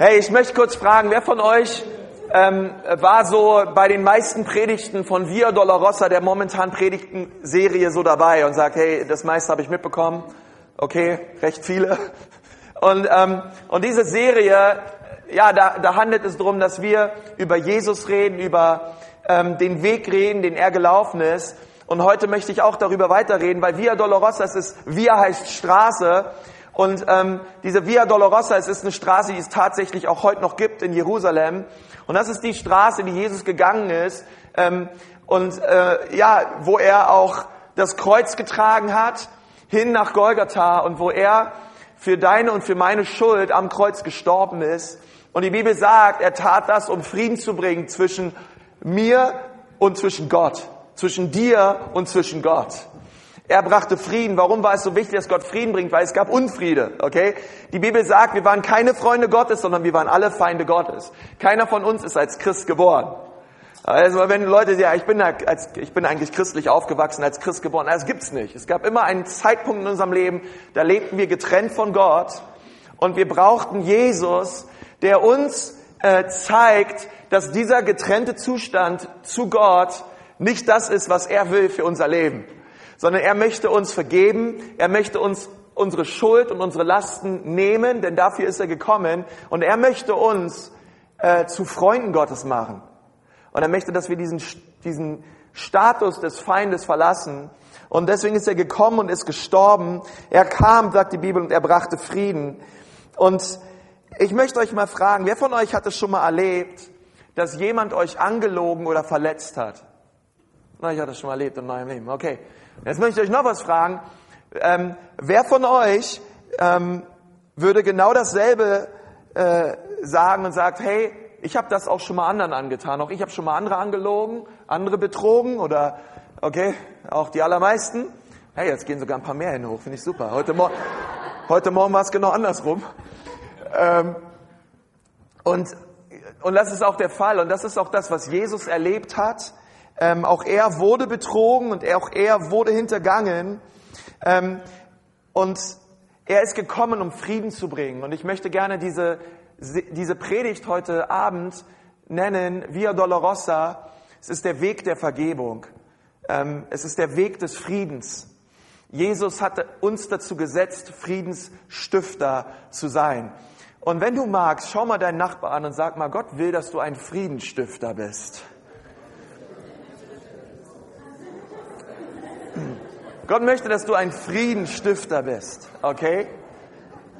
Hey, ich möchte kurz fragen, wer von euch ähm, war so bei den meisten Predigten von Via Dolorosa, der momentan Predigten-Serie, so dabei und sagt, hey, das meiste habe ich mitbekommen. Okay, recht viele. Und, ähm, und diese Serie, ja, da, da handelt es darum, dass wir über Jesus reden, über ähm, den Weg reden, den er gelaufen ist. Und heute möchte ich auch darüber weiterreden, weil Via Dolorosa, es ist, Via heißt Straße. Und ähm, diese Via Dolorosa, es ist eine Straße, die es tatsächlich auch heute noch gibt in Jerusalem. Und das ist die Straße, die Jesus gegangen ist. Ähm, und äh, ja, wo er auch das Kreuz getragen hat, hin nach Golgatha und wo er für deine und für meine Schuld am Kreuz gestorben ist. Und die Bibel sagt, er tat das, um Frieden zu bringen zwischen mir und zwischen Gott, zwischen dir und zwischen Gott. Er brachte Frieden. Warum war es so wichtig, dass Gott Frieden bringt? Weil es gab Unfriede, okay? Die Bibel sagt, wir waren keine Freunde Gottes, sondern wir waren alle Feinde Gottes. Keiner von uns ist als Christ geboren. Also wenn Leute sagen, ja, ich bin, als, ich bin eigentlich christlich aufgewachsen, als Christ geboren, das gibt's nicht. Es gab immer einen Zeitpunkt in unserem Leben, da lebten wir getrennt von Gott und wir brauchten Jesus, der uns äh, zeigt, dass dieser getrennte Zustand zu Gott nicht das ist, was er will für unser Leben, sondern er möchte uns vergeben, er möchte uns unsere Schuld und unsere Lasten nehmen, denn dafür ist er gekommen und er möchte uns äh, zu Freunden Gottes machen. Und er möchte, dass wir diesen, diesen Status des Feindes verlassen. Und deswegen ist er gekommen und ist gestorben. Er kam, sagt die Bibel, und er brachte Frieden. Und ich möchte euch mal fragen, wer von euch hat es schon mal erlebt, dass jemand euch angelogen oder verletzt hat? Na, ich hatte es schon mal erlebt in meinem Leben. Okay. Jetzt möchte ich euch noch was fragen. Ähm, wer von euch ähm, würde genau dasselbe äh, sagen und sagt, hey, ich habe das auch schon mal anderen angetan. Auch ich habe schon mal andere angelogen, andere betrogen oder, okay, auch die allermeisten. Hey, jetzt gehen sogar ein paar mehr hin hoch, finde ich super. Heute, Mor heute Morgen war es genau andersrum. Ähm, und, und das ist auch der Fall. Und das ist auch das, was Jesus erlebt hat. Ähm, auch er wurde betrogen und auch er wurde hintergangen. Ähm, und er ist gekommen, um Frieden zu bringen. Und ich möchte gerne diese diese Predigt heute Abend nennen Via Dolorosa. Es ist der Weg der Vergebung. Ähm, es ist der Weg des Friedens. Jesus hatte uns dazu gesetzt, Friedensstifter zu sein. Und wenn du magst, schau mal deinen Nachbar an und sag mal, Gott will, dass du ein Friedensstifter bist. Gott möchte, dass du ein Friedensstifter bist, okay?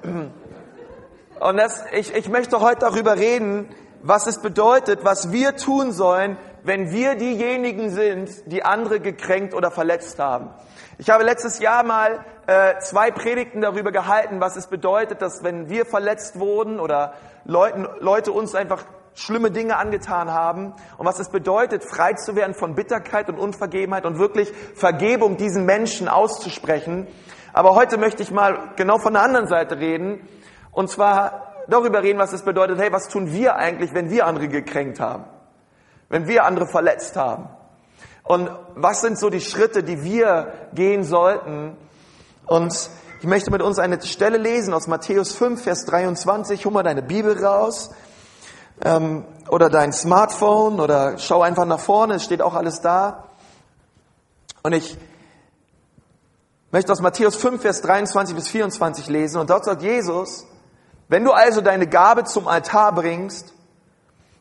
Und das, ich, ich möchte heute darüber reden, was es bedeutet, was wir tun sollen, wenn wir diejenigen sind, die andere gekränkt oder verletzt haben. Ich habe letztes Jahr mal äh, zwei Predigten darüber gehalten, was es bedeutet, dass wenn wir verletzt wurden oder Leuten, Leute uns einfach schlimme Dinge angetan haben und was es bedeutet, frei zu werden von Bitterkeit und Unvergebenheit und wirklich Vergebung diesen Menschen auszusprechen. Aber heute möchte ich mal genau von der anderen Seite reden und zwar darüber reden, was es bedeutet, hey, was tun wir eigentlich, wenn wir andere gekränkt haben? Wenn wir andere verletzt haben? Und was sind so die Schritte, die wir gehen sollten? Und ich möchte mit uns eine Stelle lesen aus Matthäus 5, Vers 23. Hol mal deine Bibel raus ähm, oder dein Smartphone oder schau einfach nach vorne, es steht auch alles da. Und ich möchte aus Matthäus 5, Vers 23 bis 24 lesen. Und dort sagt Jesus, wenn du also deine Gabe zum Altar bringst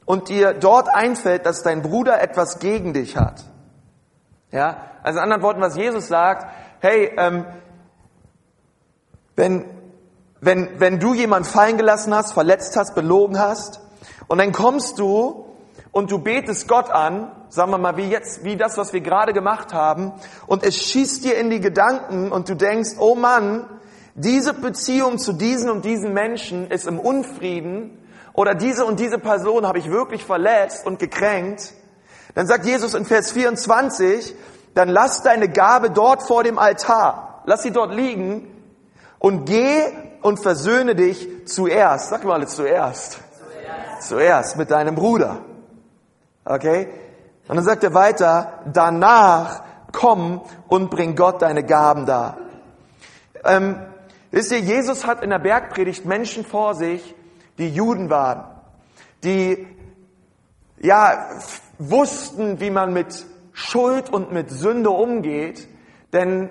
und dir dort einfällt, dass dein Bruder etwas gegen dich hat, ja, also in anderen Worten, was Jesus sagt, hey, ähm, wenn, wenn, wenn du jemand fallen gelassen hast, verletzt hast, belogen hast, und dann kommst du und du betest Gott an, sagen wir mal, wie jetzt, wie das, was wir gerade gemacht haben, und es schießt dir in die Gedanken und du denkst, oh Mann, diese Beziehung zu diesen und diesen Menschen ist im Unfrieden oder diese und diese Person habe ich wirklich verletzt und gekränkt, dann sagt Jesus in Vers 24, dann lass deine Gabe dort vor dem Altar, lass sie dort liegen und geh und versöhne dich zuerst. Sag mal zuerst. Zuerst, zuerst mit deinem Bruder. Okay? Und dann sagt er weiter, danach komm und bring Gott deine Gaben dar. Ähm, Wisst ihr, Jesus hat in der Bergpredigt Menschen vor sich, die Juden waren, die ja wussten, wie man mit Schuld und mit Sünde umgeht, denn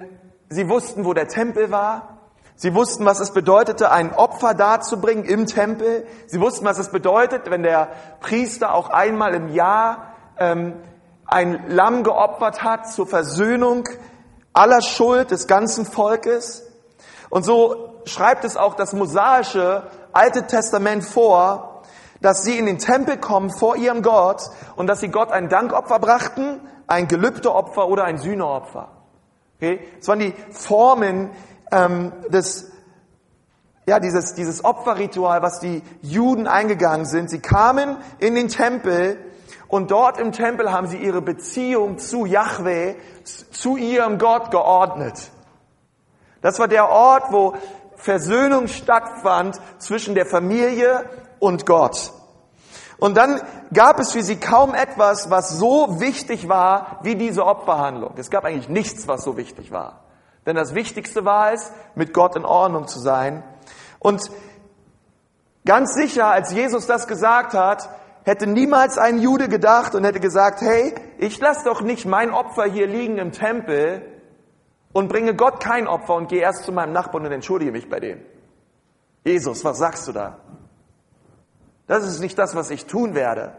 sie wussten, wo der Tempel war. Sie wussten, was es bedeutete, ein Opfer darzubringen im Tempel. Sie wussten, was es bedeutet, wenn der Priester auch einmal im Jahr ähm, ein Lamm geopfert hat zur Versöhnung aller Schuld des ganzen Volkes. Und so schreibt es auch das mosaische Alte Testament vor, dass sie in den Tempel kommen vor ihrem Gott und dass sie Gott ein Dankopfer brachten, ein Gelübdeopfer oder ein Sühneopfer. Okay? Das waren die Formen ähm, des, ja, dieses, dieses Opferritual, was die Juden eingegangen sind. Sie kamen in den Tempel und dort im Tempel haben sie ihre Beziehung zu Yahweh, zu ihrem Gott geordnet. Das war der Ort, wo Versöhnung stattfand zwischen der Familie und Gott. Und dann gab es für sie kaum etwas, was so wichtig war wie diese Opferhandlung. Es gab eigentlich nichts, was so wichtig war. Denn das Wichtigste war es, mit Gott in Ordnung zu sein. Und ganz sicher, als Jesus das gesagt hat, hätte niemals ein Jude gedacht und hätte gesagt, hey, ich lasse doch nicht mein Opfer hier liegen im Tempel und bringe Gott kein Opfer und gehe erst zu meinem Nachbarn und entschuldige mich bei dem. Jesus, was sagst du da? Das ist nicht das, was ich tun werde.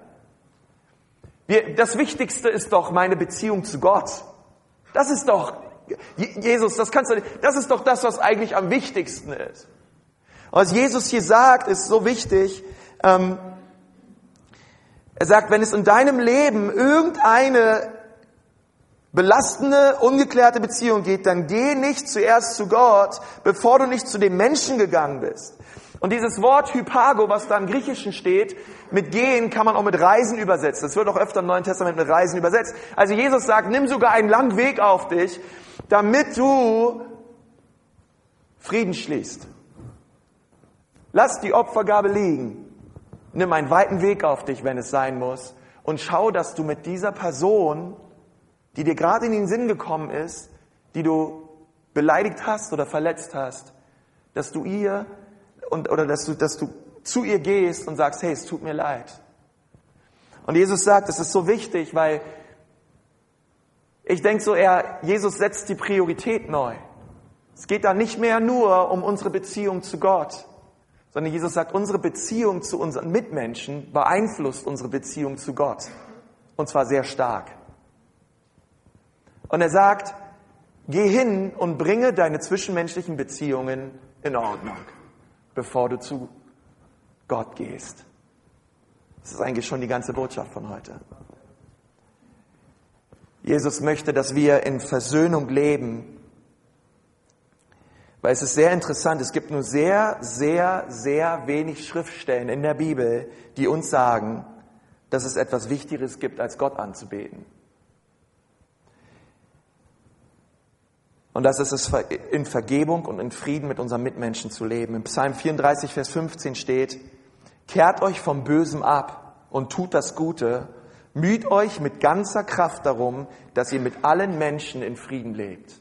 Wir, das Wichtigste ist doch meine Beziehung zu Gott. Das ist doch, Jesus, das kannst du nicht, das ist doch das, was eigentlich am wichtigsten ist. was Jesus hier sagt, ist so wichtig. Ähm, er sagt, wenn es in deinem Leben irgendeine belastende, ungeklärte Beziehung geht, dann geh nicht zuerst zu Gott, bevor du nicht zu dem Menschen gegangen bist. Und dieses Wort Hypago, was da im Griechischen steht, mit gehen kann man auch mit Reisen übersetzen. Das wird auch öfter im Neuen Testament mit Reisen übersetzt. Also Jesus sagt, nimm sogar einen langen Weg auf dich, damit du Frieden schließt. Lass die Opfergabe liegen. Nimm einen weiten Weg auf dich, wenn es sein muss. Und schau, dass du mit dieser Person, die dir gerade in den Sinn gekommen ist, die du beleidigt hast oder verletzt hast, dass du ihr und, oder dass du, dass du zu ihr gehst und sagst, hey, es tut mir leid. Und Jesus sagt, es ist so wichtig, weil ich denke so, er, Jesus setzt die Priorität neu. Es geht da nicht mehr nur um unsere Beziehung zu Gott, sondern Jesus sagt, unsere Beziehung zu unseren Mitmenschen beeinflusst unsere Beziehung zu Gott. Und zwar sehr stark. Und er sagt, geh hin und bringe deine zwischenmenschlichen Beziehungen in Ordnung bevor du zu Gott gehst. Das ist eigentlich schon die ganze Botschaft von heute. Jesus möchte, dass wir in Versöhnung leben, weil es ist sehr interessant, es gibt nur sehr, sehr, sehr wenig Schriftstellen in der Bibel, die uns sagen, dass es etwas Wichtigeres gibt, als Gott anzubeten. Und das ist es, in Vergebung und in Frieden mit unseren Mitmenschen zu leben. Im Psalm 34, Vers 15 steht, kehrt euch vom Bösen ab und tut das Gute, müht euch mit ganzer Kraft darum, dass ihr mit allen Menschen in Frieden lebt.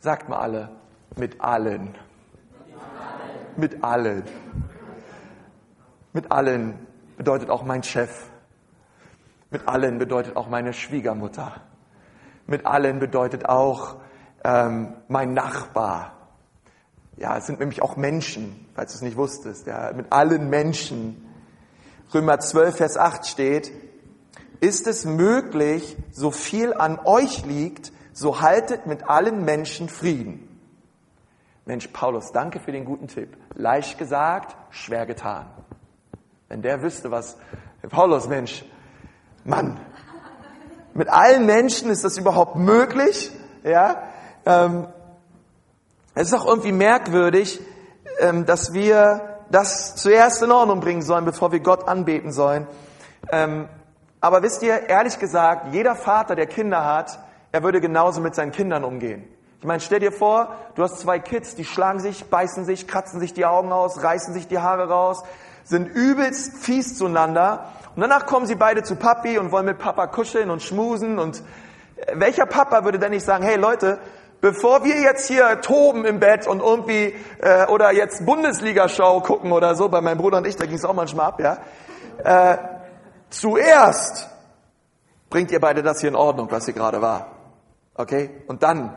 Sagt mal alle, mit allen. Mit allen. Mit allen bedeutet auch mein Chef. Mit allen bedeutet auch meine Schwiegermutter. Mit allen bedeutet auch ähm, mein Nachbar. Ja, es sind nämlich auch Menschen, falls du es nicht wusstest, ja, mit allen Menschen. Römer 12, Vers 8 steht, ist es möglich, so viel an euch liegt, so haltet mit allen Menschen Frieden. Mensch, Paulus, danke für den guten Tipp. Leicht gesagt, schwer getan. Wenn der wüsste, was, Paulus, Mensch, Mann, mit allen Menschen ist das überhaupt möglich? Ja, ähm, es ist auch irgendwie merkwürdig, ähm, dass wir das zuerst in Ordnung bringen sollen, bevor wir Gott anbeten sollen. Ähm, aber wisst ihr, ehrlich gesagt, jeder Vater, der Kinder hat, er würde genauso mit seinen Kindern umgehen. Ich meine, stell dir vor, du hast zwei Kids, die schlagen sich, beißen sich, kratzen sich die Augen aus, reißen sich die Haare raus, sind übelst fies zueinander. Und danach kommen sie beide zu Papi und wollen mit Papa kuscheln und schmusen. Und äh, welcher Papa würde denn nicht sagen, hey Leute, bevor wir jetzt hier toben im Bett und irgendwie äh, oder jetzt Bundesliga-Show gucken oder so, bei meinem Bruder und ich, da ging es auch manchmal ab, ja. Äh, zuerst bringt ihr beide das hier in Ordnung, was hier gerade war. Okay? Und dann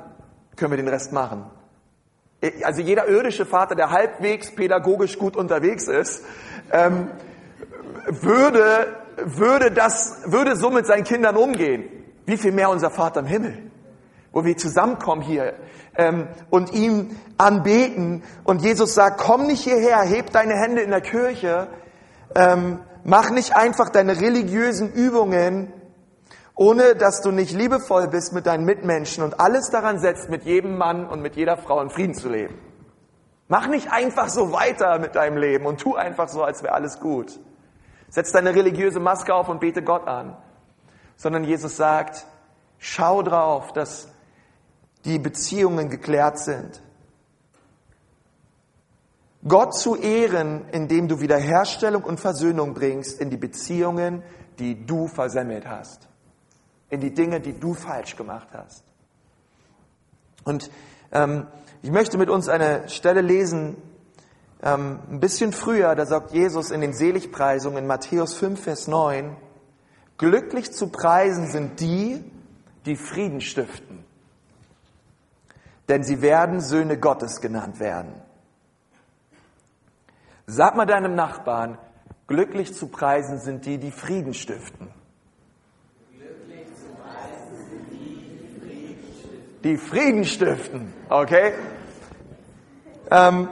können wir den Rest machen. Also jeder irdische Vater, der halbwegs pädagogisch gut unterwegs ist, ähm, würde, würde das, würde so mit seinen Kindern umgehen. Wie viel mehr unser Vater im Himmel, wo wir zusammenkommen hier ähm, und ihm anbeten und Jesus sagt, komm nicht hierher, heb deine Hände in der Kirche, ähm, mach nicht einfach deine religiösen Übungen, ohne dass du nicht liebevoll bist mit deinen Mitmenschen und alles daran setzt, mit jedem Mann und mit jeder Frau in Frieden zu leben. Mach nicht einfach so weiter mit deinem Leben und tu einfach so, als wäre alles gut. Setz deine religiöse Maske auf und bete Gott an. Sondern Jesus sagt, schau drauf, dass die Beziehungen geklärt sind. Gott zu ehren, indem du Wiederherstellung und Versöhnung bringst in die Beziehungen, die du versemmelt hast. In die Dinge, die du falsch gemacht hast. Und ähm, ich möchte mit uns eine Stelle lesen ähm, ein bisschen früher, da sagt Jesus in den Seligpreisungen in Matthäus 5, Vers 9, glücklich zu preisen sind die, die Frieden stiften, denn sie werden Söhne Gottes genannt werden. Sag mal deinem Nachbarn, glücklich zu preisen sind die, die Frieden stiften. Die Frieden stiften, okay? Ähm,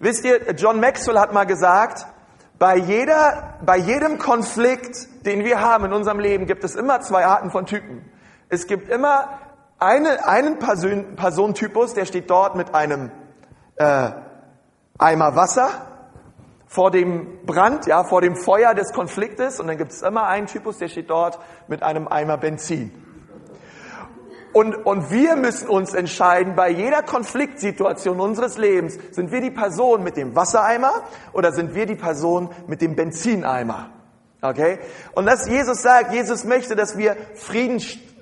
Wisst ihr, John Maxwell hat mal gesagt, bei, jeder, bei jedem Konflikt, den wir haben in unserem Leben, gibt es immer zwei Arten von Typen. Es gibt immer eine, einen Person, Personentypus, der steht dort mit einem äh, Eimer Wasser vor dem Brand, ja, vor dem Feuer des Konfliktes. Und dann gibt es immer einen Typus, der steht dort mit einem Eimer Benzin. Und, und wir müssen uns entscheiden, bei jeder Konfliktsituation unseres Lebens, sind wir die Person mit dem Wassereimer oder sind wir die Person mit dem Benzineimer? Okay? Und dass Jesus sagt, Jesus möchte, dass wir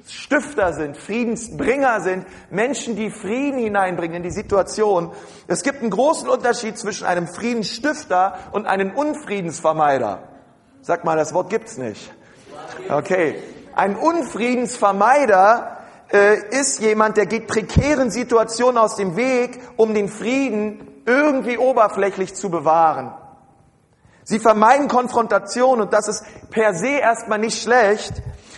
Friedensstifter sind, Friedensbringer sind, Menschen, die Frieden hineinbringen in die Situation. Es gibt einen großen Unterschied zwischen einem Friedensstifter und einem Unfriedensvermeider. Sag mal, das Wort gibt's nicht. Okay. Ein Unfriedensvermeider äh, ist jemand, der geht prekären Situationen aus dem Weg, um den Frieden irgendwie oberflächlich zu bewahren. Sie vermeiden Konfrontation und das ist per se erstmal nicht schlecht,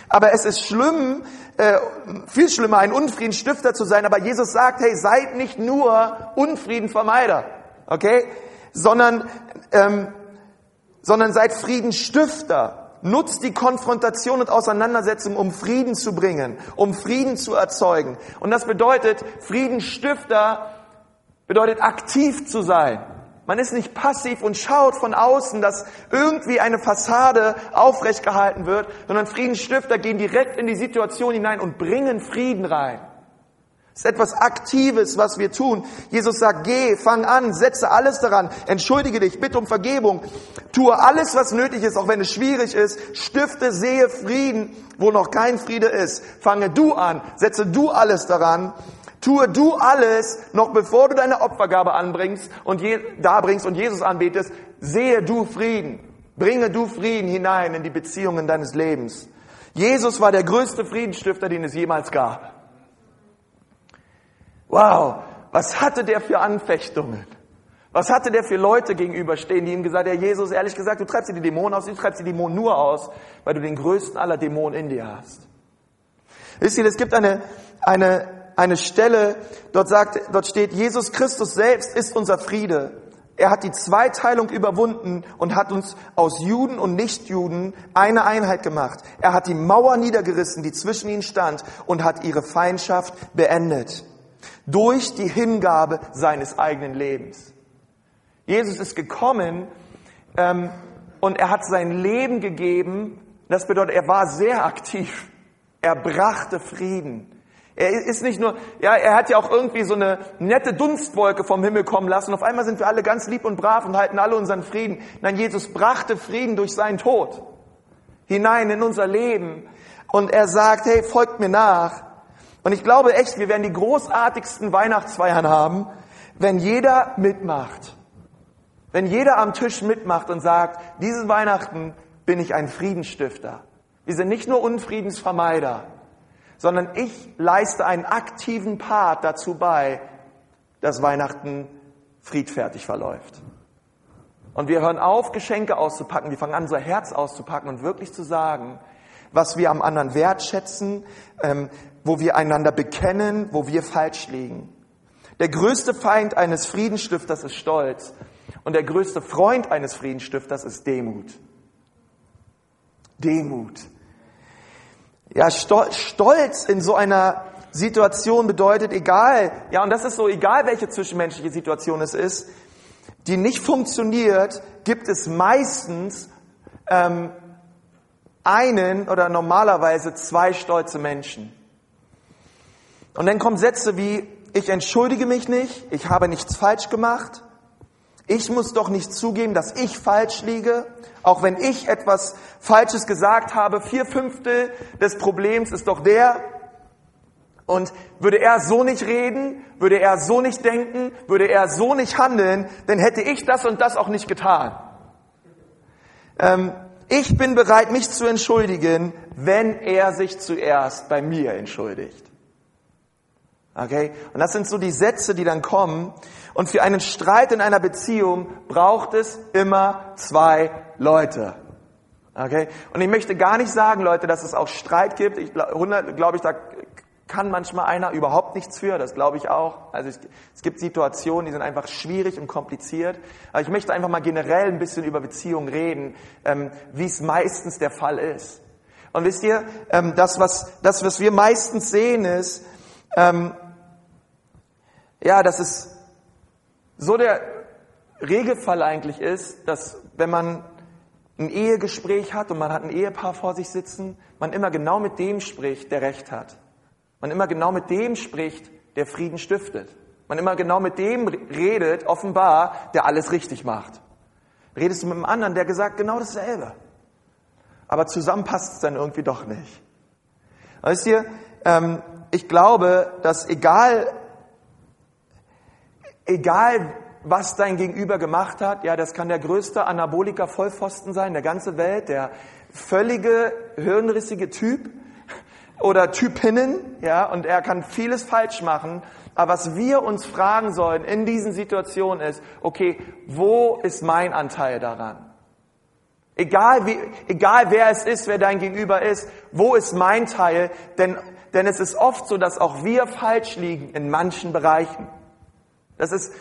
aber es ist schlimm, äh, viel schlimmer, ein Unfriedenstifter zu sein. Aber Jesus sagt, hey, seid nicht nur Unfriedenvermeider, okay, sondern ähm, sondern seid Friedensstifter. Nutzt die Konfrontation und Auseinandersetzung, um Frieden zu bringen, um Frieden zu erzeugen. Und das bedeutet, Friedensstifter bedeutet aktiv zu sein. Man ist nicht passiv und schaut von außen, dass irgendwie eine Fassade aufrecht gehalten wird, sondern Friedensstifter gehen direkt in die Situation hinein und bringen Frieden rein. Es ist etwas Aktives, was wir tun. Jesus sagt, geh, fang an, setze alles daran, entschuldige dich, bitte um Vergebung, tue alles, was nötig ist, auch wenn es schwierig ist, stifte, sehe Frieden, wo noch kein Friede ist. Fange du an, setze du alles daran, tue du alles, noch bevor du deine Opfergabe anbringst und je, da bringst und Jesus anbetest, sehe du Frieden, bringe du Frieden hinein in die Beziehungen deines Lebens. Jesus war der größte Friedensstifter, den es jemals gab. Wow, was hatte der für Anfechtungen? Was hatte der für Leute gegenüberstehen, die ihm gesagt haben, ja Jesus, ehrlich gesagt, du treibst dir die Dämonen aus, du treibst die Dämonen nur aus, weil du den größten aller Dämonen in dir hast. Wisst ihr, es gibt eine, eine, eine Stelle, dort sagt, dort steht, Jesus Christus selbst ist unser Friede. Er hat die Zweiteilung überwunden und hat uns aus Juden und Nichtjuden eine Einheit gemacht. Er hat die Mauer niedergerissen, die zwischen ihnen stand und hat ihre Feindschaft beendet durch die Hingabe seines eigenen Lebens. Jesus ist gekommen ähm, und er hat sein Leben gegeben. Das bedeutet, er war sehr aktiv. Er brachte Frieden. Er ist nicht nur, ja, er hat ja auch irgendwie so eine nette Dunstwolke vom Himmel kommen lassen. Auf einmal sind wir alle ganz lieb und brav und halten alle unseren Frieden. Nein, Jesus brachte Frieden durch seinen Tod hinein in unser Leben. Und er sagt, hey, folgt mir nach. Und ich glaube echt, wir werden die großartigsten Weihnachtsfeiern haben, wenn jeder mitmacht. Wenn jeder am Tisch mitmacht und sagt, dieses Weihnachten bin ich ein Friedensstifter. Wir sind nicht nur Unfriedensvermeider, sondern ich leiste einen aktiven Part dazu bei, dass Weihnachten friedfertig verläuft. Und wir hören auf, Geschenke auszupacken, wir fangen an, unser Herz auszupacken und wirklich zu sagen, was wir am anderen wertschätzen, ähm, wo wir einander bekennen, wo wir falsch liegen. Der größte Feind eines Friedensstifters ist Stolz und der größte Freund eines Friedensstifters ist Demut. Demut. Ja, Stolz in so einer Situation bedeutet, egal, ja, und das ist so, egal welche zwischenmenschliche Situation es ist, die nicht funktioniert, gibt es meistens ähm, einen oder normalerweise zwei stolze Menschen. Und dann kommen Sätze wie, ich entschuldige mich nicht, ich habe nichts falsch gemacht, ich muss doch nicht zugeben, dass ich falsch liege, auch wenn ich etwas Falsches gesagt habe. Vier Fünftel des Problems ist doch der. Und würde er so nicht reden, würde er so nicht denken, würde er so nicht handeln, dann hätte ich das und das auch nicht getan. Ähm, ich bin bereit, mich zu entschuldigen, wenn er sich zuerst bei mir entschuldigt. Okay? Und das sind so die Sätze, die dann kommen. Und für einen Streit in einer Beziehung braucht es immer zwei Leute. Okay? Und ich möchte gar nicht sagen, Leute, dass es auch Streit gibt. Ich glaube ich, da kann manchmal einer überhaupt nichts für, das glaube ich auch. Also es, es, gibt Situationen, die sind einfach schwierig und kompliziert. Aber ich möchte einfach mal generell ein bisschen über Beziehungen reden, ähm, wie es meistens der Fall ist. Und wisst ihr, ähm, das, was, das, was wir meistens sehen, ist, ähm, ja, dass es so der Regelfall eigentlich ist, dass wenn man ein Ehegespräch hat und man hat ein Ehepaar vor sich sitzen, man immer genau mit dem spricht, der Recht hat. Man immer genau mit dem spricht, der Frieden stiftet. Man immer genau mit dem redet, offenbar, der alles richtig macht. Redest du mit einem anderen, der gesagt genau dasselbe. Aber zusammen passt es dann irgendwie doch nicht. Weißt ihr, ähm, ich glaube, dass egal, egal was dein Gegenüber gemacht hat, ja, das kann der größte Anabolika-Vollpfosten sein der ganze Welt, der völlige hirnrissige Typ, oder Typinnen, ja, und er kann vieles falsch machen. Aber was wir uns fragen sollen in diesen Situationen ist, okay, wo ist mein Anteil daran? Egal, wie, egal wer es ist, wer dein Gegenüber ist, wo ist mein Teil? Denn, denn es ist oft so, dass auch wir falsch liegen in manchen Bereichen. Das ist,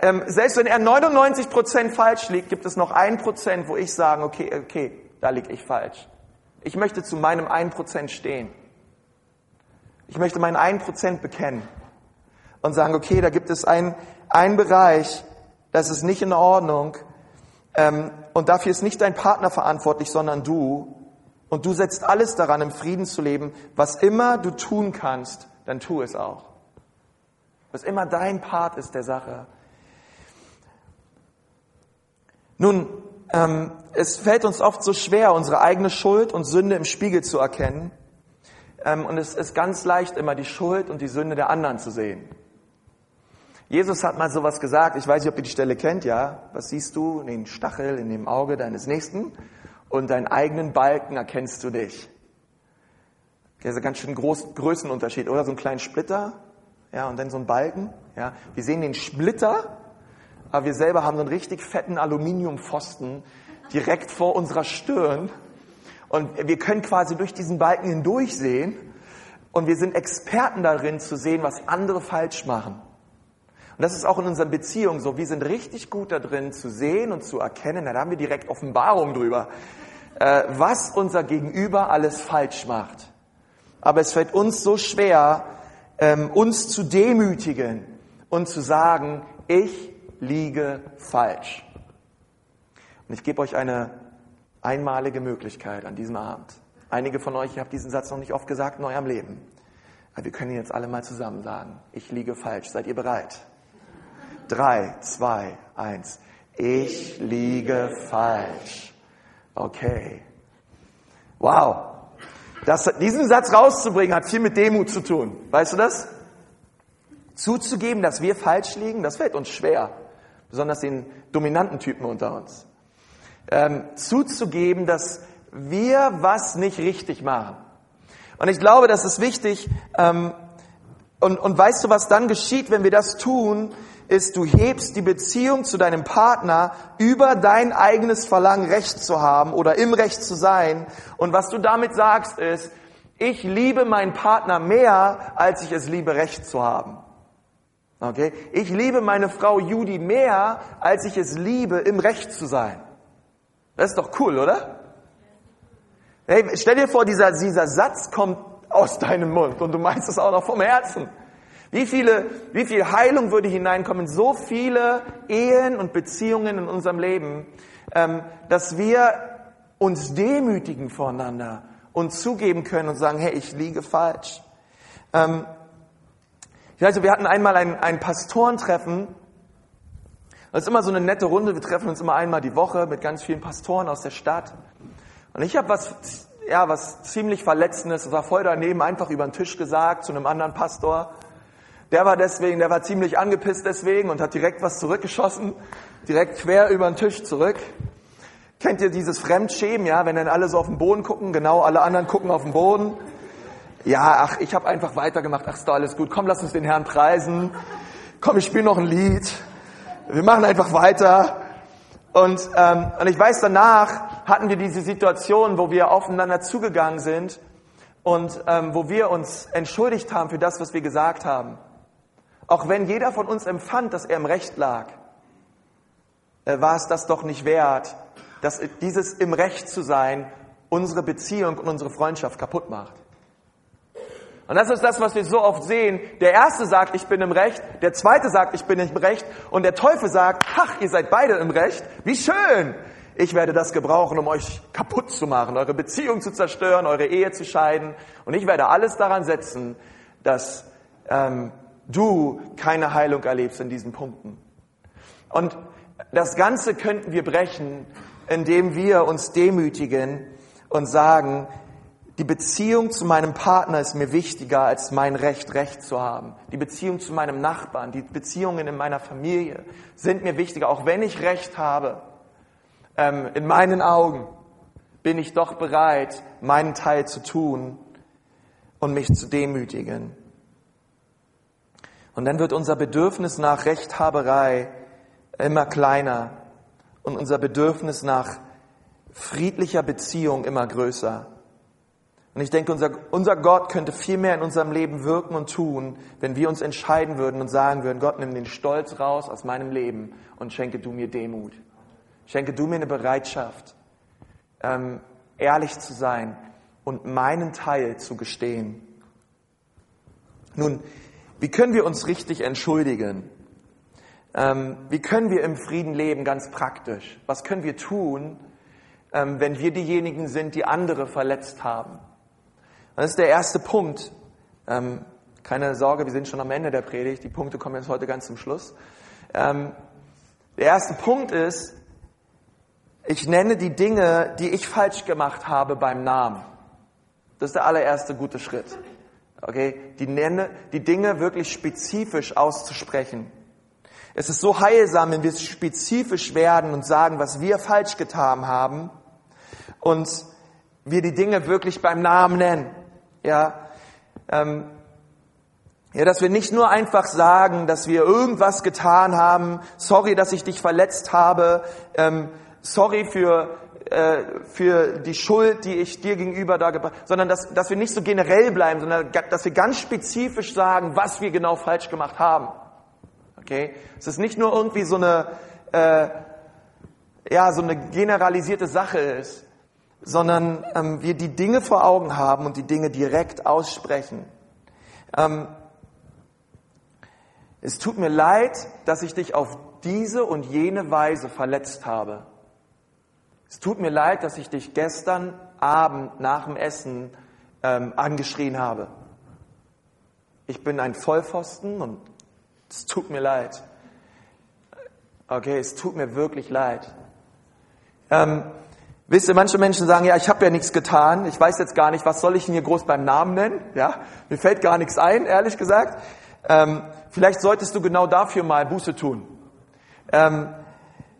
ähm, selbst wenn er 99 Prozent falsch liegt, gibt es noch ein Prozent, wo ich sage, okay, okay, da liege ich falsch. Ich möchte zu meinem ein Prozent stehen. Ich möchte meinen einen Prozent bekennen und sagen, okay, da gibt es einen, einen Bereich, das ist nicht in Ordnung ähm, und dafür ist nicht dein Partner verantwortlich, sondern du. Und du setzt alles daran, im Frieden zu leben. Was immer du tun kannst, dann tu es auch. Was immer dein Part ist der Sache. Nun, ähm, es fällt uns oft so schwer, unsere eigene Schuld und Sünde im Spiegel zu erkennen. Ähm, und es ist ganz leicht, immer die Schuld und die Sünde der anderen zu sehen. Jesus hat mal sowas gesagt, ich weiß nicht, ob ihr die Stelle kennt, ja. Was siehst du? Den Stachel in dem Auge deines Nächsten und deinen eigenen Balken erkennst du dich. Das ist ein ganz schön groß, Größenunterschied, oder? So einen kleinen Splitter, ja, und dann so ein Balken, ja. Wir sehen den Splitter, aber wir selber haben so einen richtig fetten Aluminiumpfosten direkt vor unserer Stirn und wir können quasi durch diesen Balken hindurch sehen und wir sind Experten darin zu sehen, was andere falsch machen. Und das ist auch in unseren Beziehungen so. Wir sind richtig gut darin zu sehen und zu erkennen, da haben wir direkt Offenbarung drüber, äh, was unser Gegenüber alles falsch macht. Aber es fällt uns so schwer, ähm, uns zu demütigen und zu sagen, ich liege falsch. Und ich gebe euch eine einmalige Möglichkeit an diesem Abend. Einige von euch, ihr habt diesen Satz noch nicht oft gesagt in eurem Leben. Aber wir können jetzt alle mal zusammen sagen. Ich liege falsch. Seid ihr bereit? Drei, zwei, eins. Ich liege falsch. Okay. Wow. Das, diesen Satz rauszubringen hat viel mit Demut zu tun. Weißt du das? Zuzugeben, dass wir falsch liegen, das fällt uns schwer. Besonders den dominanten Typen unter uns. Ähm, zuzugeben, dass wir was nicht richtig machen. Und ich glaube, das ist wichtig. Ähm, und, und weißt du, was dann geschieht, wenn wir das tun? Ist, du hebst die Beziehung zu deinem Partner über dein eigenes Verlangen, Recht zu haben oder im Recht zu sein. Und was du damit sagst, ist, ich liebe meinen Partner mehr, als ich es liebe, Recht zu haben. Okay? Ich liebe meine Frau Judy mehr, als ich es liebe, im Recht zu sein. Das ist doch cool, oder? Hey, stell dir vor, dieser, dieser Satz kommt aus deinem Mund und du meinst es auch noch vom Herzen. Wie viele, wie viel Heilung würde hineinkommen? So viele Ehen und Beziehungen in unserem Leben, ähm, dass wir uns demütigen voreinander und zugeben können und sagen, hey, ich liege falsch. Ähm, ich weiß, wir hatten einmal ein, ein Pastorentreffen. Das ist immer so eine nette Runde. Wir treffen uns immer einmal die Woche mit ganz vielen Pastoren aus der Stadt. Und ich habe was, ja, was ziemlich Verletzendes, das war voll daneben, einfach über den Tisch gesagt zu einem anderen Pastor. Der war deswegen, der war ziemlich angepisst deswegen und hat direkt was zurückgeschossen, direkt quer über den Tisch zurück. Kennt ihr dieses Fremdschämen, ja, wenn dann alle so auf den Boden gucken, genau, alle anderen gucken auf den Boden. Ja, ach, ich habe einfach weitergemacht, ach, ist doch alles gut, komm, lass uns den Herrn preisen. Komm, ich spiele noch ein Lied. Wir machen einfach weiter. Und, ähm, und ich weiß, danach hatten wir diese Situation, wo wir aufeinander zugegangen sind und ähm, wo wir uns entschuldigt haben für das, was wir gesagt haben. Auch wenn jeder von uns empfand, dass er im Recht lag, äh, war es das doch nicht wert, dass dieses im Recht zu sein unsere Beziehung und unsere Freundschaft kaputt macht. Und das ist das, was wir so oft sehen. Der erste sagt, ich bin im Recht, der zweite sagt, ich bin im Recht und der Teufel sagt, ach, ihr seid beide im Recht. Wie schön! Ich werde das gebrauchen, um euch kaputt zu machen, eure Beziehung zu zerstören, eure Ehe zu scheiden. Und ich werde alles daran setzen, dass ähm, du keine Heilung erlebst in diesen Punkten. Und das Ganze könnten wir brechen, indem wir uns demütigen und sagen, die Beziehung zu meinem Partner ist mir wichtiger als mein Recht, Recht zu haben. Die Beziehung zu meinem Nachbarn, die Beziehungen in meiner Familie sind mir wichtiger, auch wenn ich Recht habe. Ähm, in meinen Augen bin ich doch bereit, meinen Teil zu tun und mich zu demütigen. Und dann wird unser Bedürfnis nach Rechthaberei immer kleiner und unser Bedürfnis nach friedlicher Beziehung immer größer. Und ich denke, unser, unser Gott könnte viel mehr in unserem Leben wirken und tun, wenn wir uns entscheiden würden und sagen würden, Gott, nimm den Stolz raus aus meinem Leben und schenke du mir Demut. Schenke du mir eine Bereitschaft, ähm, ehrlich zu sein und meinen Teil zu gestehen. Nun, wie können wir uns richtig entschuldigen? Ähm, wie können wir im Frieden leben, ganz praktisch? Was können wir tun, ähm, wenn wir diejenigen sind, die andere verletzt haben? Das ist der erste Punkt. Ähm, keine Sorge, wir sind schon am Ende der Predigt. Die Punkte kommen jetzt heute ganz zum Schluss. Ähm, der erste Punkt ist, ich nenne die Dinge, die ich falsch gemacht habe, beim Namen. Das ist der allererste gute Schritt. Okay? Die nenne, die Dinge wirklich spezifisch auszusprechen. Es ist so heilsam, wenn wir spezifisch werden und sagen, was wir falsch getan haben und wir die Dinge wirklich beim Namen nennen. Ja, ähm, ja, dass wir nicht nur einfach sagen, dass wir irgendwas getan haben, sorry, dass ich dich verletzt habe, ähm, sorry für, äh, für die Schuld, die ich dir gegenüber da gebracht sondern dass, dass wir nicht so generell bleiben, sondern dass wir ganz spezifisch sagen, was wir genau falsch gemacht haben. Okay? Es ist nicht nur irgendwie so eine, äh, ja, so eine generalisierte Sache ist, sondern ähm, wir die Dinge vor Augen haben und die Dinge direkt aussprechen. Ähm, es tut mir leid, dass ich dich auf diese und jene Weise verletzt habe. Es tut mir leid, dass ich dich gestern Abend nach dem Essen ähm, angeschrien habe. Ich bin ein Vollpfosten und es tut mir leid. Okay, es tut mir wirklich leid. Ähm, Wisst ihr, manche Menschen sagen, ja, ich habe ja nichts getan, ich weiß jetzt gar nicht, was soll ich ihn hier groß beim Namen nennen? Ja, mir fällt gar nichts ein, ehrlich gesagt. Ähm, vielleicht solltest du genau dafür mal Buße tun. Ähm,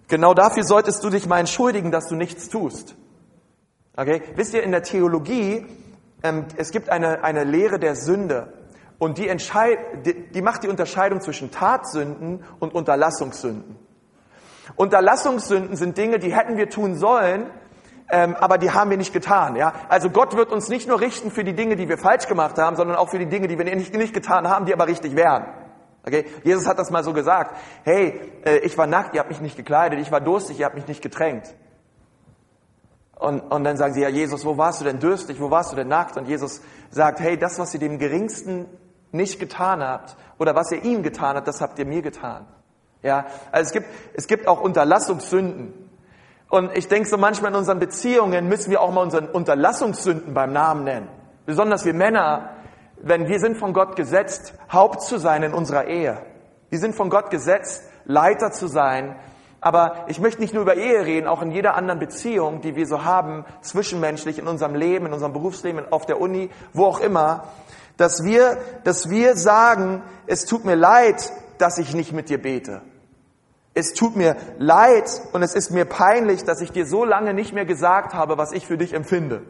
genau dafür solltest du dich mal entschuldigen, dass du nichts tust. Okay? Wisst ihr, in der Theologie, ähm, es gibt eine, eine Lehre der Sünde und die, entscheid, die, die macht die Unterscheidung zwischen Tatsünden und Unterlassungssünden. Unterlassungssünden sind Dinge, die hätten wir tun sollen, ähm, aber die haben wir nicht getan. Ja? Also Gott wird uns nicht nur richten für die Dinge, die wir falsch gemacht haben, sondern auch für die Dinge, die wir nicht, nicht getan haben, die aber richtig wären. Okay? Jesus hat das mal so gesagt. Hey, äh, ich war nackt, ihr habt mich nicht gekleidet. Ich war durstig, ihr habt mich nicht getränkt. Und, und dann sagen sie, ja Jesus, wo warst du denn durstig? Wo warst du denn nackt? Und Jesus sagt, hey, das, was ihr dem Geringsten nicht getan habt oder was ihr ihm getan habt, das habt ihr mir getan. Ja, also es gibt, es gibt auch Unterlassungssünden. Und ich denke so manchmal in unseren Beziehungen müssen wir auch mal unseren Unterlassungssünden beim Namen nennen. Besonders wir Männer, wenn wir sind von Gott gesetzt, Haupt zu sein in unserer Ehe. Wir sind von Gott gesetzt, Leiter zu sein. Aber ich möchte nicht nur über Ehe reden, auch in jeder anderen Beziehung, die wir so haben, zwischenmenschlich, in unserem Leben, in unserem Berufsleben, auf der Uni, wo auch immer, dass wir, dass wir sagen, es tut mir leid, dass ich nicht mit dir bete. Es tut mir leid und es ist mir peinlich, dass ich dir so lange nicht mehr gesagt habe, was ich für dich empfinde.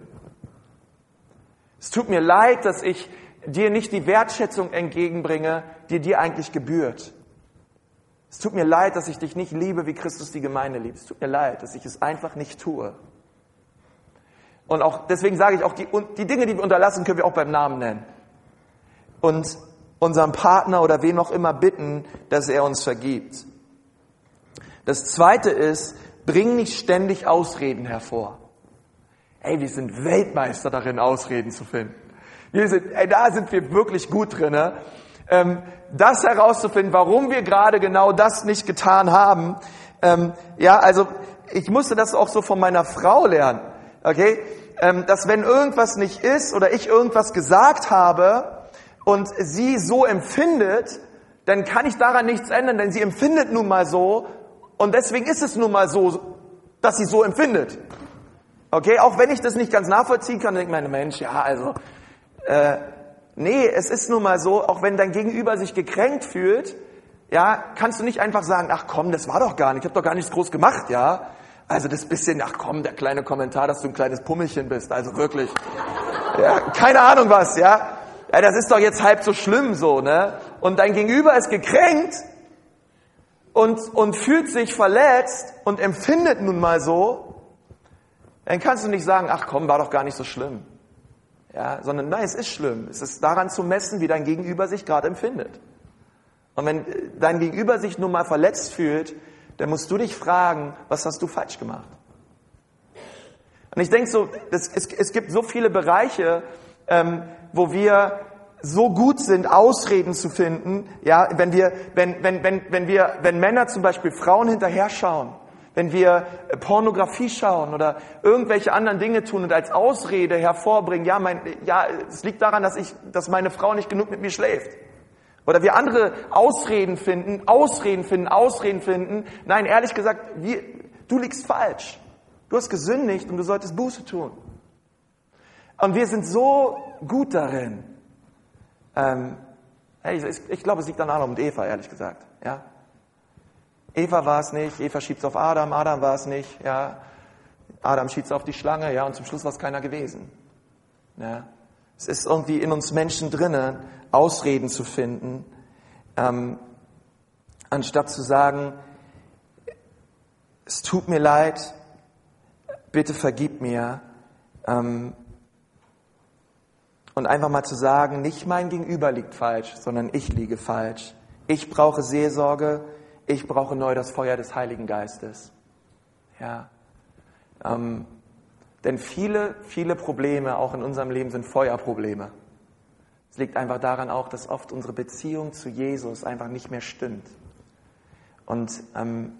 Es tut mir leid, dass ich dir nicht die Wertschätzung entgegenbringe, die dir eigentlich gebührt. Es tut mir leid, dass ich dich nicht liebe, wie Christus die Gemeinde liebt. Es tut mir leid, dass ich es einfach nicht tue. Und auch deswegen sage ich auch, die, die Dinge, die wir unterlassen, können wir auch beim Namen nennen. Und unserem Partner oder wen auch immer bitten, dass er uns vergibt. Das zweite ist, bring nicht ständig Ausreden hervor. Ey, wir sind Weltmeister darin, Ausreden zu finden. Wir sind, ey, da sind wir wirklich gut drin. Ne? Ähm, das herauszufinden, warum wir gerade genau das nicht getan haben. Ähm, ja, also ich musste das auch so von meiner Frau lernen. Okay, ähm, dass wenn irgendwas nicht ist oder ich irgendwas gesagt habe und sie so empfindet, dann kann ich daran nichts ändern, denn sie empfindet nun mal so und deswegen ist es nun mal so, dass sie so empfindet. Okay, auch wenn ich das nicht ganz nachvollziehen kann, ich mir, Mensch, ja, also, äh, nee, es ist nun mal so, auch wenn dein Gegenüber sich gekränkt fühlt, ja, kannst du nicht einfach sagen, ach komm, das war doch gar nicht, ich habe doch gar nichts groß gemacht, ja. Also das bisschen, ach komm, der kleine Kommentar, dass du ein kleines Pummelchen bist, also wirklich, ja, keine Ahnung was, ja. Ja, das ist doch jetzt halb so schlimm so, ne? Und dein Gegenüber ist gekränkt, und, und fühlt sich verletzt und empfindet nun mal so, dann kannst du nicht sagen, ach komm, war doch gar nicht so schlimm. Ja, sondern nein, es ist schlimm. Es ist daran zu messen, wie dein Gegenüber sich gerade empfindet. Und wenn dein Gegenüber sich nun mal verletzt fühlt, dann musst du dich fragen, was hast du falsch gemacht? Und ich denke so, es, es, es gibt so viele Bereiche, ähm, wo wir so gut sind, Ausreden zu finden, ja, wenn wir, wenn, wenn, wenn, wenn wir, wenn Männer zum Beispiel Frauen hinterher schauen, wenn wir äh, Pornografie schauen oder irgendwelche anderen Dinge tun und als Ausrede hervorbringen, ja, mein, ja, es liegt daran, dass ich, dass meine Frau nicht genug mit mir schläft. Oder wir andere Ausreden finden, Ausreden finden, Ausreden finden. Nein, ehrlich gesagt, wir, du liegst falsch. Du hast gesündigt und du solltest Buße tun. Und wir sind so gut darin, ähm, ich, ich glaube, es liegt an Adam und Eva, ehrlich gesagt. Ja? Eva war es nicht, Eva schiebt es auf Adam, Adam war es nicht, ja. Adam schiebt es auf die Schlange, ja, und zum Schluss war es keiner gewesen. Ja. Es ist irgendwie in uns Menschen drinnen, Ausreden zu finden, ähm, anstatt zu sagen, es tut mir leid, bitte vergib mir, ähm, und einfach mal zu sagen, nicht mein Gegenüber liegt falsch, sondern ich liege falsch. Ich brauche Seelsorge, ich brauche neu das Feuer des Heiligen Geistes. Ja. Ähm, denn viele, viele Probleme auch in unserem Leben sind Feuerprobleme. Es liegt einfach daran auch, dass oft unsere Beziehung zu Jesus einfach nicht mehr stimmt. Und ähm,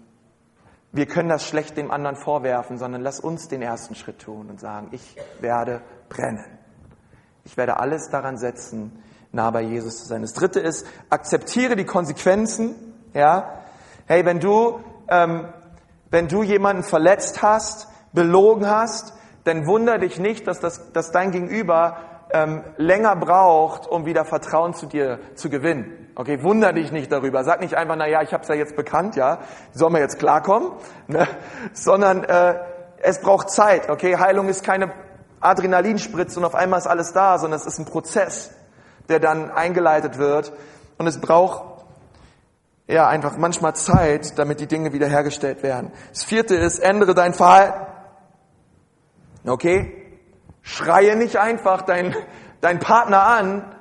wir können das schlecht dem anderen vorwerfen, sondern lass uns den ersten Schritt tun und sagen, ich werde brennen. Ich werde alles daran setzen, nah bei Jesus zu sein. Das dritte ist, akzeptiere die Konsequenzen. Ja, hey, wenn du, ähm, wenn du jemanden verletzt hast, belogen hast, dann wunder dich nicht, dass, das, dass dein Gegenüber ähm, länger braucht, um wieder Vertrauen zu dir zu gewinnen. Okay, wunder dich nicht darüber. Sag nicht einfach, na ja, ich habe es ja jetzt bekannt, ja, soll man jetzt klarkommen, ne? sondern äh, es braucht Zeit. Okay, Heilung ist keine Adrenalinspritze und auf einmal ist alles da, sondern es ist ein Prozess, der dann eingeleitet wird und es braucht ja einfach manchmal Zeit, damit die Dinge wiederhergestellt werden. Das vierte ist, ändere dein Verhalten. Okay? Schreie nicht einfach deinen dein Partner an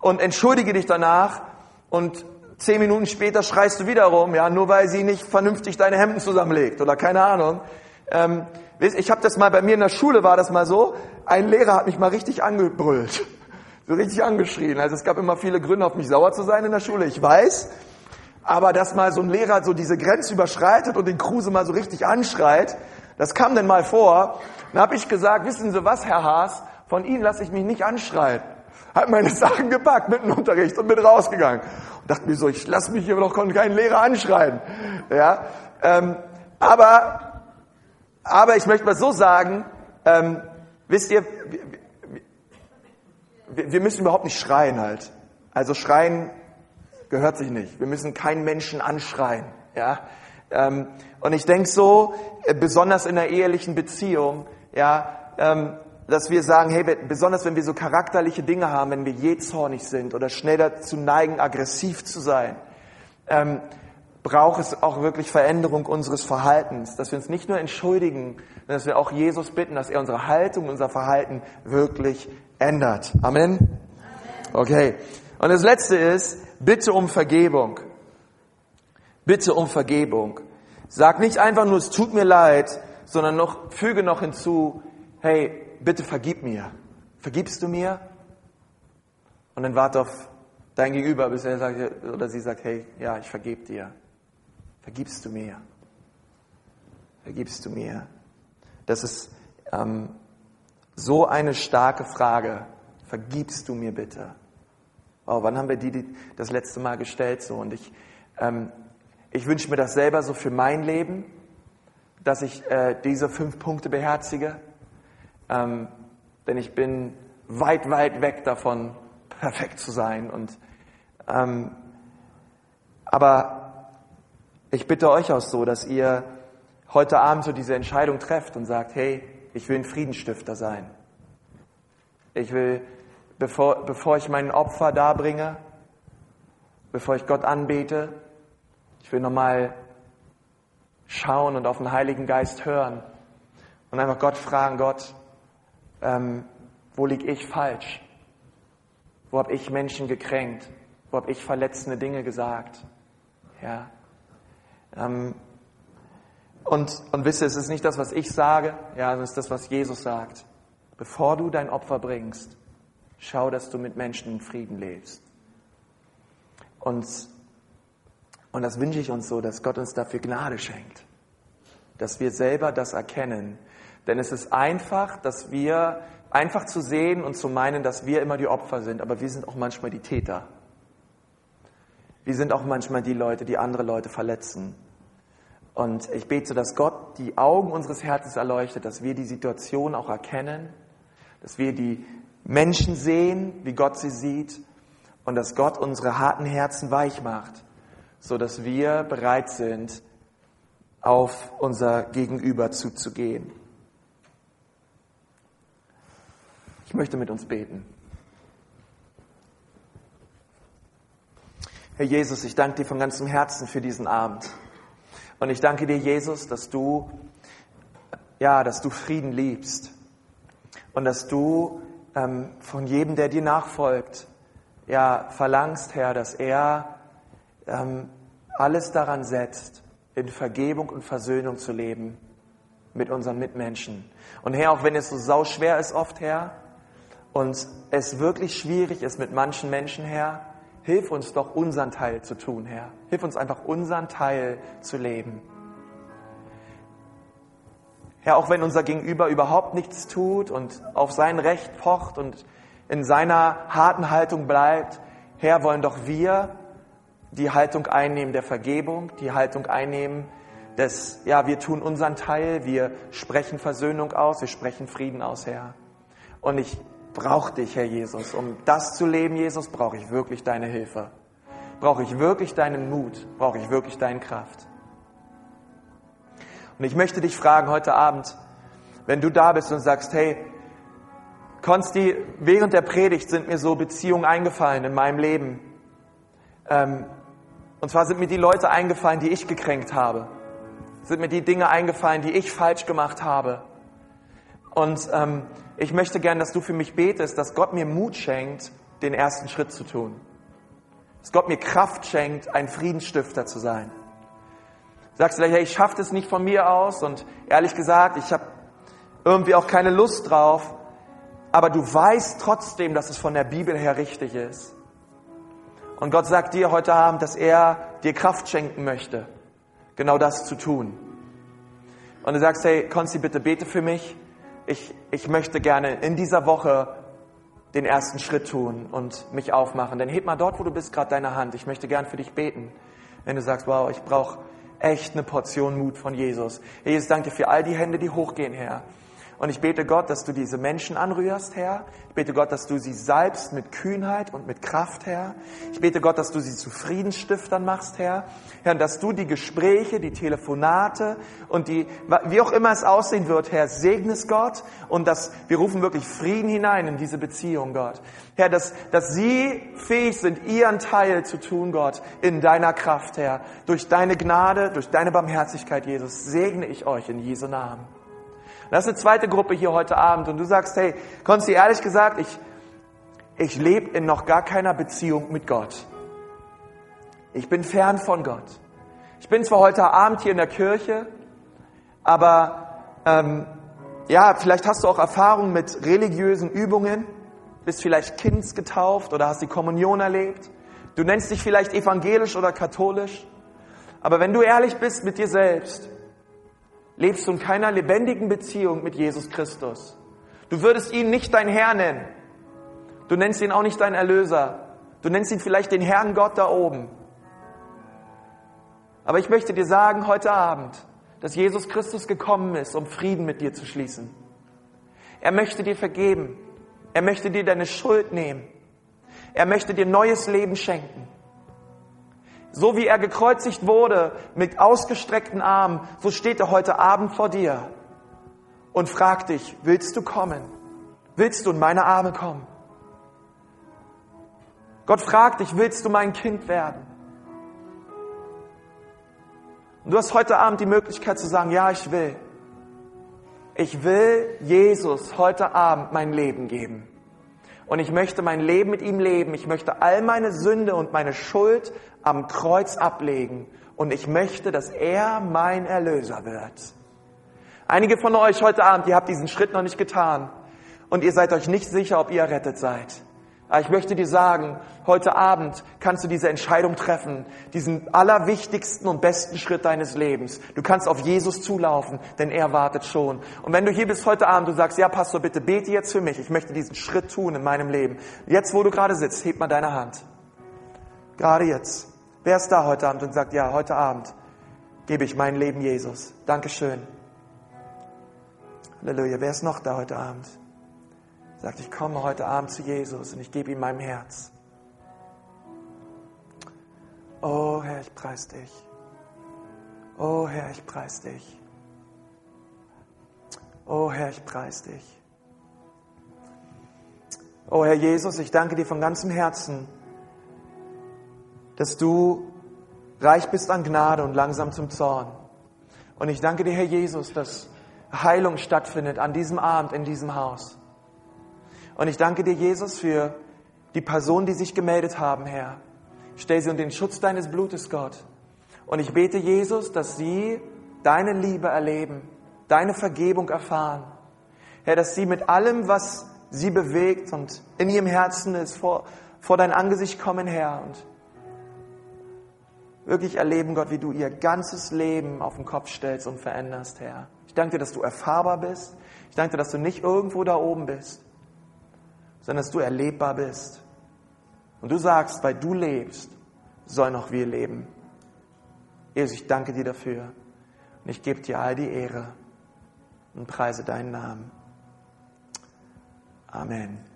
und entschuldige dich danach und zehn Minuten später schreist du wieder rum, ja, nur weil sie nicht vernünftig deine Hemden zusammenlegt oder keine Ahnung. Ähm, ich habe das mal bei mir in der Schule war das mal so. Ein Lehrer hat mich mal richtig angebrüllt, so richtig angeschrien. Also es gab immer viele Gründe, auf mich sauer zu sein in der Schule. Ich weiß, aber dass mal so ein Lehrer so diese Grenze überschreitet und den Kruse mal so richtig anschreit, das kam denn mal vor. Dann habe ich gesagt, wissen Sie was, Herr Haas, von Ihnen lasse ich mich nicht anschreien. Hat meine Sachen gepackt mit dem Unterricht und bin rausgegangen. Und dachte mir so, ich lasse mich hier doch keinen Lehrer anschreien. Ja, ähm, aber, aber ich möchte mal so sagen, ähm, wisst ihr, wir, wir müssen überhaupt nicht schreien halt. Also schreien gehört sich nicht. Wir müssen keinen Menschen anschreien. Ja, ähm, und ich denke so, äh, besonders in der ehelichen Beziehung, ja, ähm, dass wir sagen, hey, besonders wenn wir so charakterliche Dinge haben, wenn wir jähzornig sind oder schnell dazu neigen, aggressiv zu sein, ähm, braucht es auch wirklich Veränderung unseres Verhaltens, dass wir uns nicht nur entschuldigen, sondern dass wir auch Jesus bitten, dass er unsere Haltung, unser Verhalten wirklich ändert. Amen? Okay. Und das Letzte ist, bitte um Vergebung. Bitte um Vergebung. Sag nicht einfach nur, es tut mir leid, sondern noch, füge noch hinzu, hey, bitte vergib mir. Vergibst du mir? Und dann warte auf dein Gegenüber, bis er sagt, oder sie sagt, hey, ja, ich vergib dir. Vergibst du mir? Vergibst du mir? Das ist ähm, so eine starke Frage. Vergibst du mir bitte? Wow, wann haben wir die, die das letzte Mal gestellt so? Und ich, ähm, ich wünsche mir das selber so für mein Leben, dass ich äh, diese fünf Punkte beherzige. Ähm, denn ich bin weit, weit weg davon, perfekt zu sein. Und, ähm, aber ich bitte euch auch so, dass ihr heute Abend so diese Entscheidung trefft und sagt, hey, ich will ein Friedensstifter sein. Ich will, bevor, bevor ich mein Opfer darbringe, bevor ich Gott anbete, ich will nochmal schauen und auf den Heiligen Geist hören und einfach Gott fragen, Gott, ähm, wo lieg ich falsch? Wo habe ich Menschen gekränkt? Wo habe ich verletzende Dinge gesagt? Ja. Ähm, und, und wisse, es ist nicht das, was ich sage, ja, es ist das, was Jesus sagt. Bevor du dein Opfer bringst, schau, dass du mit Menschen in Frieden lebst. Und, und das wünsche ich uns so, dass Gott uns dafür Gnade schenkt. Dass wir selber das erkennen, denn es ist einfach, dass wir einfach zu sehen und zu meinen, dass wir immer die Opfer sind, aber wir sind auch manchmal die Täter. Wir sind auch manchmal die Leute, die andere Leute verletzen. Und ich bete, dass Gott die Augen unseres Herzens erleuchtet, dass wir die Situation auch erkennen, dass wir die Menschen sehen, wie Gott sie sieht und dass Gott unsere harten Herzen weich macht, so dass wir bereit sind, auf unser Gegenüber zuzugehen. Ich möchte mit uns beten. Herr Jesus, ich danke dir von ganzem Herzen für diesen Abend. Und ich danke dir, Jesus, dass du, ja, dass du Frieden liebst. Und dass du ähm, von jedem, der dir nachfolgt, ja, verlangst, Herr, dass er ähm, alles daran setzt, in Vergebung und Versöhnung zu leben mit unseren Mitmenschen. Und Herr, auch wenn es so sau schwer ist oft, Herr, und es wirklich schwierig ist mit manchen Menschen, Herr, hilf uns doch unseren Teil zu tun, Herr. Hilf uns einfach unseren Teil zu leben. Herr, auch wenn unser Gegenüber überhaupt nichts tut und auf sein Recht pocht und in seiner harten Haltung bleibt, Herr, wollen doch wir die Haltung einnehmen der Vergebung, die Haltung einnehmen dass, ja, wir tun unseren Teil, wir sprechen Versöhnung aus, wir sprechen Frieden aus, Herr. Und ich brauche dich, Herr Jesus. Um das zu leben, Jesus, brauche ich wirklich deine Hilfe. Brauche ich wirklich deinen Mut, brauche ich wirklich deine Kraft. Und ich möchte dich fragen heute Abend, wenn du da bist und sagst, hey, Konsti, während der Predigt sind mir so Beziehungen eingefallen in meinem Leben. Ähm, und zwar sind mir die Leute eingefallen, die ich gekränkt habe. Sind mir die Dinge eingefallen, die ich falsch gemacht habe. Und ähm, ich möchte gern, dass du für mich betest, dass Gott mir Mut schenkt, den ersten Schritt zu tun. Dass Gott mir Kraft schenkt, ein Friedensstifter zu sein. Sagst vielleicht, hey, ich schaffe das nicht von mir aus und ehrlich gesagt, ich habe irgendwie auch keine Lust drauf, aber du weißt trotzdem, dass es von der Bibel her richtig ist. Und Gott sagt dir heute Abend, dass er dir Kraft schenken möchte, genau das zu tun. Und du sagst, hey, Konzi, bitte bete für mich. Ich, ich möchte gerne in dieser Woche den ersten Schritt tun und mich aufmachen. Dann heb mal dort, wo du bist, gerade deine Hand. Ich möchte gern für dich beten. Wenn du sagst, wow, ich brauche echt eine Portion Mut von Jesus. Jesus, danke für all die Hände, die hochgehen, Herr. Und ich bete Gott, dass du diese Menschen anrührst, Herr. Ich bete Gott, dass du sie salbst mit Kühnheit und mit Kraft, Herr. Ich bete Gott, dass du sie zu Friedensstiftern machst, Herr. Herr, dass du die Gespräche, die Telefonate und die, wie auch immer es aussehen wird, Herr, segnest Gott und dass wir rufen wirklich Frieden hinein in diese Beziehung, Gott. Herr, dass, dass sie fähig sind, ihren Teil zu tun, Gott, in deiner Kraft, Herr. Durch deine Gnade, durch deine Barmherzigkeit, Jesus, segne ich euch in Jesu Namen. Das ist eine zweite Gruppe hier heute Abend und du sagst, hey, Konsti, ehrlich gesagt, ich, ich lebe in noch gar keiner Beziehung mit Gott. Ich bin fern von Gott. Ich bin zwar heute Abend hier in der Kirche, aber ähm, ja, vielleicht hast du auch Erfahrung mit religiösen Übungen, bist vielleicht kindsgetauft oder hast die Kommunion erlebt. Du nennst dich vielleicht evangelisch oder katholisch. Aber wenn du ehrlich bist mit dir selbst, lebst du in keiner lebendigen Beziehung mit Jesus Christus. Du würdest ihn nicht dein Herr nennen. Du nennst ihn auch nicht dein Erlöser. Du nennst ihn vielleicht den Herrn Gott da oben. Aber ich möchte dir sagen heute Abend, dass Jesus Christus gekommen ist, um Frieden mit dir zu schließen. Er möchte dir vergeben. Er möchte dir deine Schuld nehmen. Er möchte dir neues Leben schenken. So wie er gekreuzigt wurde mit ausgestreckten Armen, so steht er heute Abend vor dir und fragt dich, willst du kommen? Willst du in meine Arme kommen? Gott fragt dich, willst du mein Kind werden? Und du hast heute Abend die Möglichkeit zu sagen, ja, ich will. Ich will Jesus heute Abend mein Leben geben. Und ich möchte mein Leben mit ihm leben. Ich möchte all meine Sünde und meine Schuld am Kreuz ablegen. Und ich möchte, dass er mein Erlöser wird. Einige von euch heute Abend, ihr habt diesen Schritt noch nicht getan. Und ihr seid euch nicht sicher, ob ihr errettet seid. Aber ich möchte dir sagen, heute Abend kannst du diese Entscheidung treffen, diesen allerwichtigsten und besten Schritt deines Lebens. Du kannst auf Jesus zulaufen, denn er wartet schon. Und wenn du hier bist heute Abend, du sagst, ja Pastor, bitte bete jetzt für mich, ich möchte diesen Schritt tun in meinem Leben. Jetzt, wo du gerade sitzt, heb mal deine Hand. Gerade jetzt. Wer ist da heute Abend und sagt, ja, heute Abend gebe ich mein Leben Jesus. Dankeschön. Halleluja. Wer ist noch da heute Abend? Sagt, ich komme heute Abend zu Jesus und ich gebe ihm mein Herz. Oh Herr, ich preis dich. Oh Herr, ich preis dich. Oh Herr, ich preis dich. Oh Herr Jesus, ich danke dir von ganzem Herzen, dass du reich bist an Gnade und langsam zum Zorn. Und ich danke dir, Herr Jesus, dass Heilung stattfindet an diesem Abend in diesem Haus. Und ich danke dir, Jesus, für die Personen, die sich gemeldet haben, Herr. Ich stelle sie unter den Schutz deines Blutes, Gott. Und ich bete, Jesus, dass sie deine Liebe erleben, deine Vergebung erfahren. Herr, dass sie mit allem, was sie bewegt und in ihrem Herzen ist, vor, vor dein Angesicht kommen, Herr, und wirklich erleben, Gott, wie du ihr ganzes Leben auf den Kopf stellst und veränderst, Herr. Ich danke dir, dass du erfahrbar bist. Ich danke dir, dass du nicht irgendwo da oben bist, sondern dass du erlebbar bist. Und du sagst, weil du lebst, sollen auch wir leben. Jesus, ich danke dir dafür. Und ich gebe dir all die Ehre und preise deinen Namen. Amen.